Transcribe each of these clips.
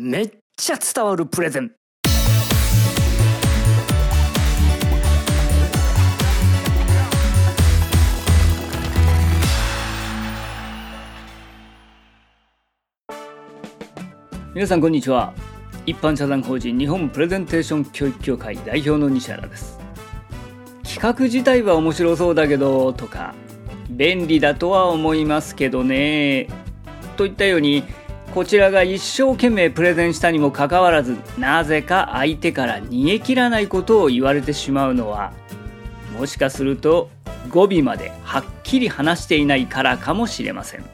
めっちゃ伝わるプレゼン。皆さんこんにちは。一般社団法人日本プレゼンテーション教育協会代表の西原です。企画自体は面白そうだけどとか便利だとは思いますけどね。といったようにこちらが一生懸命プレゼンしたにもかかわらずなぜか相手から逃げ切らないことを言われてしまうのはもしかすると語尾まではっきり話していないからかもしれません。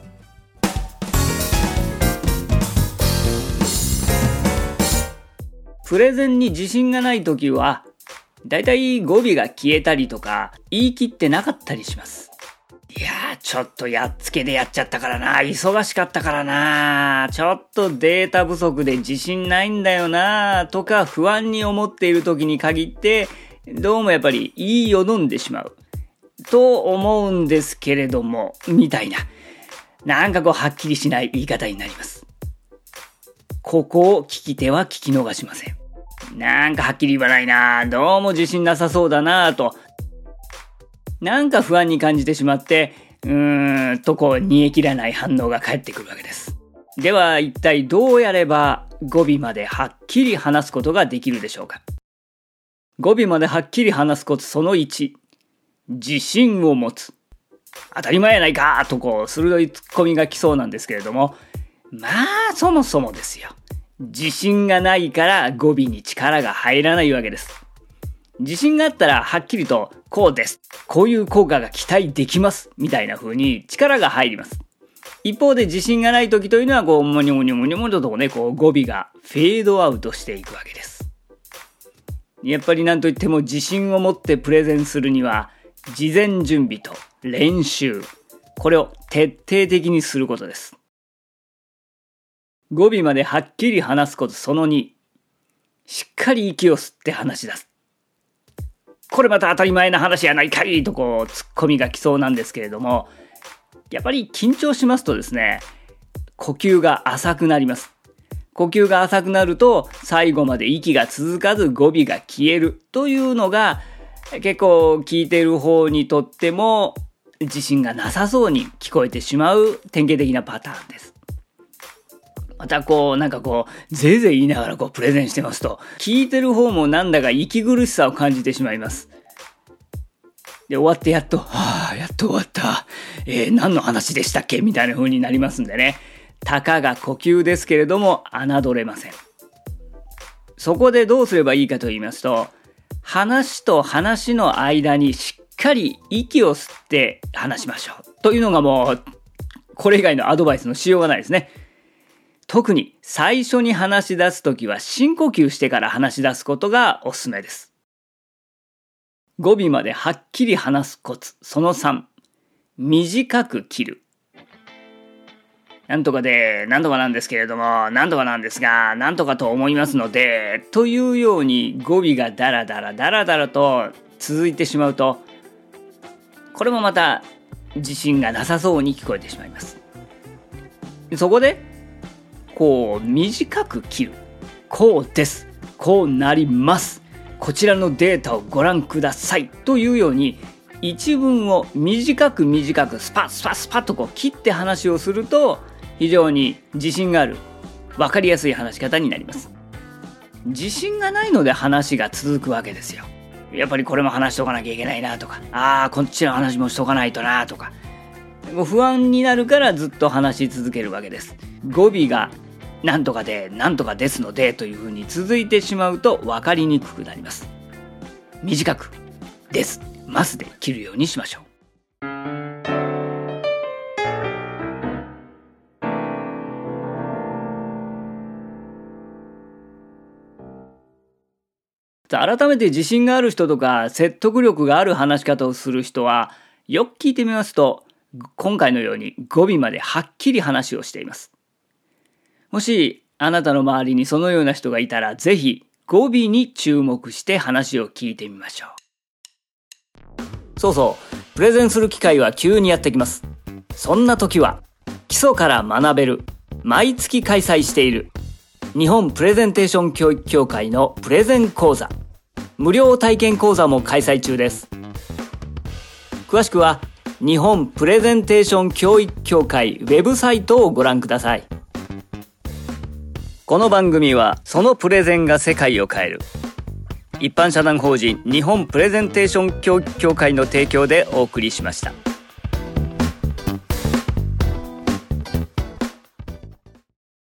プレゼンに自信がない時はだいたい語尾が消えたりとか言い切ってなかったりします。いやー、ちょっとやっつけでやっちゃったからな。忙しかったからな。ちょっとデータ不足で自信ないんだよな。とか不安に思っている時に限って、どうもやっぱり言いよどんでしまう。と思うんですけれども、みたいな。なんかこう、はっきりしない言い方になります。ここを聞き手は聞き逃しません。なんかはっきり言わないな。どうも自信なさそうだなと。なんか不安に感じてしまって、うーんとこう煮え切らない反応が返ってくるわけです。では一体どうやれば語尾まではっきり話すことができるでしょうか語尾まではっきり話すコツその1。自信を持つ。当たり前やないかとこう鋭いツッコミが来そうなんですけれども、まあそもそもですよ。自信がないから語尾に力が入らないわけです。自信があったらはっきりとこうです。こういう効果が期待できます。みたいな風に力が入ります。一方で自信がない時というのはこう、もにょもにょもにょもにょとね、こう語尾がフェードアウトしていくわけです。やっぱりなんといっても自信を持ってプレゼンするには、事前準備と練習。これを徹底的にすることです。語尾まではっきり話すことその2。しっかり息を吸って話し出す。これまた当たり前な話やないかいとこう、ツッコミが来そうなんですけれども、やっぱり緊張しますとですね、呼吸が浅くなります。呼吸が浅くなると、最後まで息が続かず語尾が消えるというのが、結構聞いてる方にとっても自信がなさそうに聞こえてしまう典型的なパターンです。またこう、なんかこう、ぜいぜい言いながらこう、プレゼンしてますと、聞いてる方もなんだか息苦しさを感じてしまいます。で、終わってやっと、はあ、やっと終わった。えー、何の話でしたっけみたいな風になりますんでね。たかが呼吸ですけれども、侮れません。そこでどうすればいいかと言いますと、話と話の間にしっかり息を吸って話しましょう。というのがもう、これ以外のアドバイスのしようがないですね。特に最初に話し出すときは深呼吸してから話し出すことがおすすめです。語尾まではっきり話すコツ。その3。短く切る。なんとかで、なんとかなんですけれども、なんとかなんですが、なんとかと思いますので、というように語尾がダラダラダラダラと続いてしまうと、これもまた自信がなさそうに聞こえてしまいます。そこで、こう短く切る。こうです。こうなります。こちらのデータをご覧ください。というように一文を短く短くスパッスパッスパッとこう切って話をすると非常に自信がある。分かりやすい話し方になります。自信がないので話が続くわけですよ。やっぱりこれも話しとかなきゃいけないなとか。ああこっちの話もしとかないとなとか。不安になるからずっと話し続けるわけです。語尾がなんとかで、なんとかですのでというふうに続いてしまうと分かりにくくなります。短く、です、ますで切るようにしましょう。改めて自信がある人とか説得力がある話し方をする人はよく聞いてみますと今回のように語尾まではっきり話をしています。もしあなたの周りにそのような人がいたら、ぜひ語尾に注目して話を聞いてみましょう。そうそう、プレゼンする機会は急にやってきます。そんな時は、基礎から学べる、毎月開催している、日本プレゼンテーション教育協会のプレゼン講座。無料体験講座も開催中です。詳しくは日本プレゼンテーション教育協会ウェブサイトをご覧ください。この番組はそのプレゼンが世界を変える一般社団法人日本プレゼンテーション協会の提供でお送りしました。